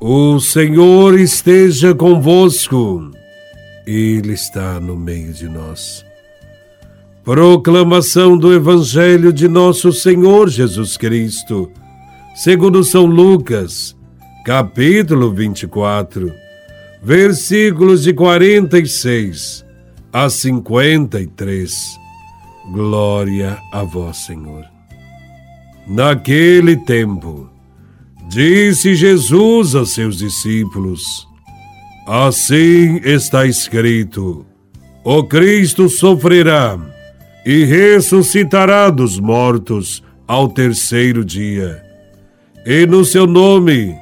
O Senhor esteja convosco, Ele está no meio de nós. Proclamação do Evangelho de Nosso Senhor Jesus Cristo, segundo São Lucas, capítulo 24, versículos de 46 a 53. Glória a Vós, Senhor. Naquele tempo, Disse Jesus a seus discípulos: Assim está escrito: O Cristo sofrerá e ressuscitará dos mortos ao terceiro dia. E no seu nome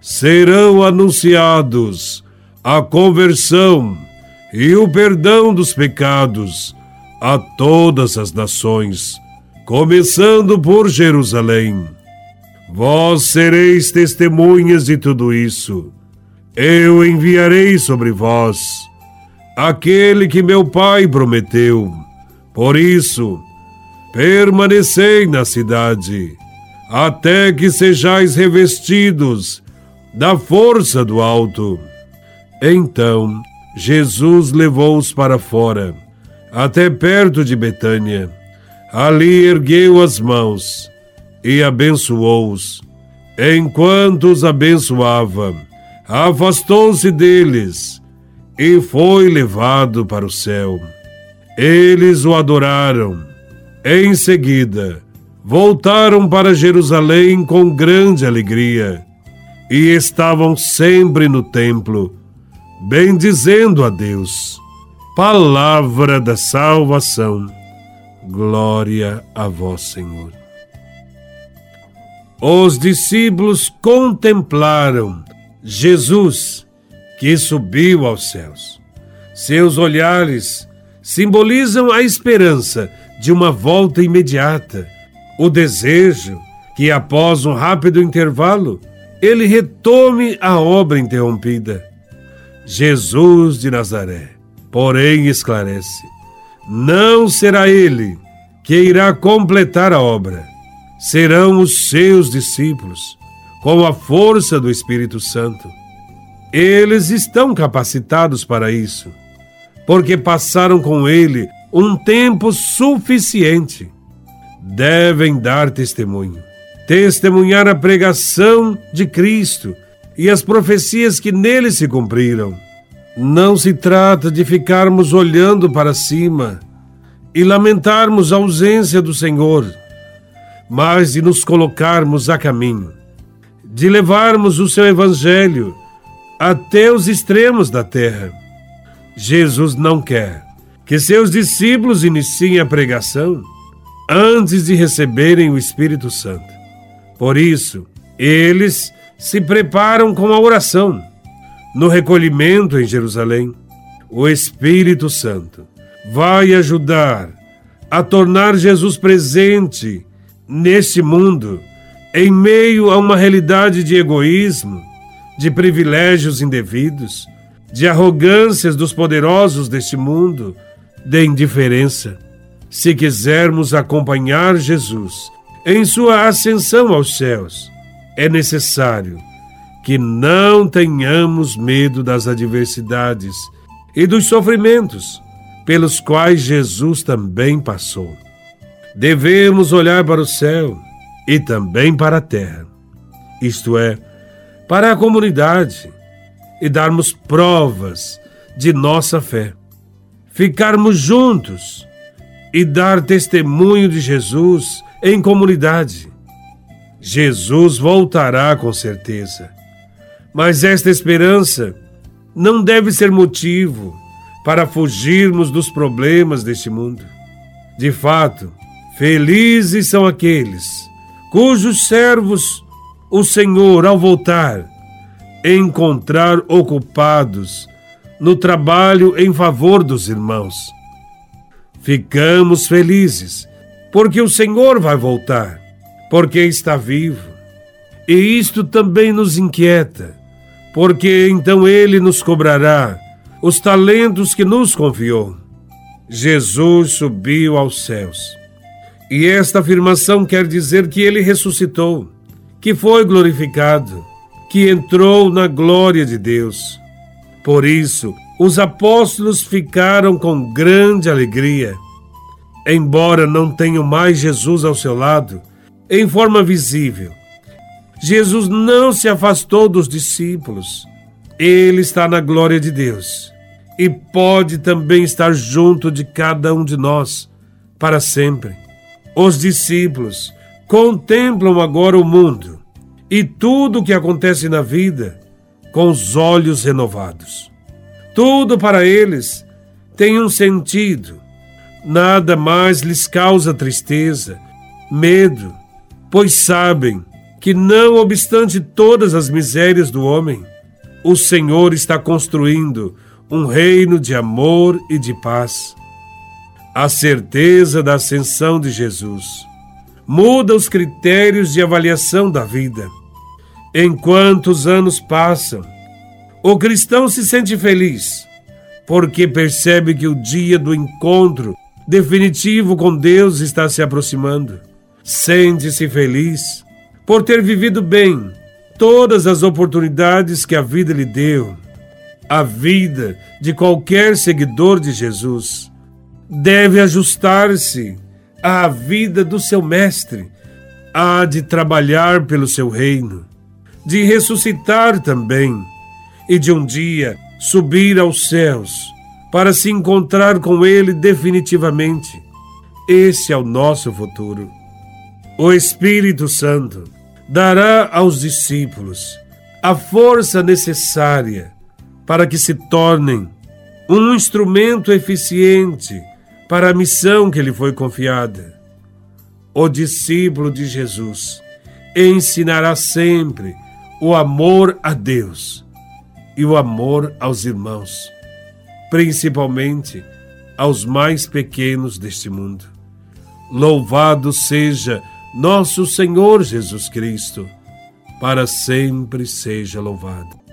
serão anunciados a conversão e o perdão dos pecados a todas as nações, começando por Jerusalém. Vós sereis testemunhas de tudo isso. Eu enviarei sobre vós aquele que meu Pai prometeu. Por isso, permanecei na cidade, até que sejais revestidos da força do alto. Então, Jesus levou-os para fora, até perto de Betânia. Ali ergueu as mãos e abençoou-os. Enquanto os abençoava, afastou-se deles e foi levado para o céu. Eles o adoraram. Em seguida, voltaram para Jerusalém com grande alegria e estavam sempre no templo, bendizendo a Deus. Palavra da salvação. Glória a vós, Senhor os discípulos contemplaram Jesus que subiu aos céus. Seus olhares simbolizam a esperança de uma volta imediata, o desejo que, após um rápido intervalo, ele retome a obra interrompida. Jesus de Nazaré, porém, esclarece: não será ele que irá completar a obra serão os seus discípulos, com a força do Espírito Santo. Eles estão capacitados para isso, porque passaram com ele um tempo suficiente. Devem dar testemunho, testemunhar a pregação de Cristo e as profecias que nele se cumpriram. Não se trata de ficarmos olhando para cima e lamentarmos a ausência do Senhor mas de nos colocarmos a caminho, de levarmos o seu Evangelho até os extremos da terra. Jesus não quer que seus discípulos iniciem a pregação antes de receberem o Espírito Santo. Por isso, eles se preparam com a oração. No recolhimento em Jerusalém, o Espírito Santo vai ajudar a tornar Jesus presente neste mundo, em meio a uma realidade de egoísmo, de privilégios indevidos, de arrogâncias dos poderosos deste mundo, de indiferença. Se quisermos acompanhar Jesus em sua ascensão aos céus, é necessário que não tenhamos medo das adversidades e dos sofrimentos pelos quais Jesus também passou devemos olhar para o céu e também para a terra, isto é, para a comunidade, e darmos provas de nossa fé. Ficarmos juntos e dar testemunho de Jesus em comunidade. Jesus voltará com certeza, mas esta esperança não deve ser motivo para fugirmos dos problemas deste mundo. De fato, Felizes são aqueles cujos servos o Senhor, ao voltar, encontrar ocupados no trabalho em favor dos irmãos. Ficamos felizes porque o Senhor vai voltar, porque está vivo. E isto também nos inquieta, porque então ele nos cobrará os talentos que nos confiou. Jesus subiu aos céus e esta afirmação quer dizer que ele ressuscitou, que foi glorificado, que entrou na glória de Deus. Por isso, os apóstolos ficaram com grande alegria. Embora não tenham mais Jesus ao seu lado, em forma visível, Jesus não se afastou dos discípulos. Ele está na glória de Deus e pode também estar junto de cada um de nós para sempre. Os discípulos contemplam agora o mundo e tudo o que acontece na vida com os olhos renovados. Tudo para eles tem um sentido. Nada mais lhes causa tristeza, medo, pois sabem que, não obstante todas as misérias do homem, o Senhor está construindo um reino de amor e de paz. A certeza da ascensão de Jesus muda os critérios de avaliação da vida. Enquanto os anos passam, o cristão se sente feliz, porque percebe que o dia do encontro definitivo com Deus está se aproximando. Sente-se feliz por ter vivido bem todas as oportunidades que a vida lhe deu. A vida de qualquer seguidor de Jesus deve ajustar-se à vida do seu Mestre, há de trabalhar pelo seu reino, de ressuscitar também e de um dia subir aos céus para se encontrar com Ele definitivamente. Esse é o nosso futuro. O Espírito Santo dará aos discípulos a força necessária para que se tornem um instrumento eficiente para a missão que lhe foi confiada. O discípulo de Jesus ensinará sempre o amor a Deus e o amor aos irmãos, principalmente aos mais pequenos deste mundo. Louvado seja nosso Senhor Jesus Cristo, para sempre seja louvado.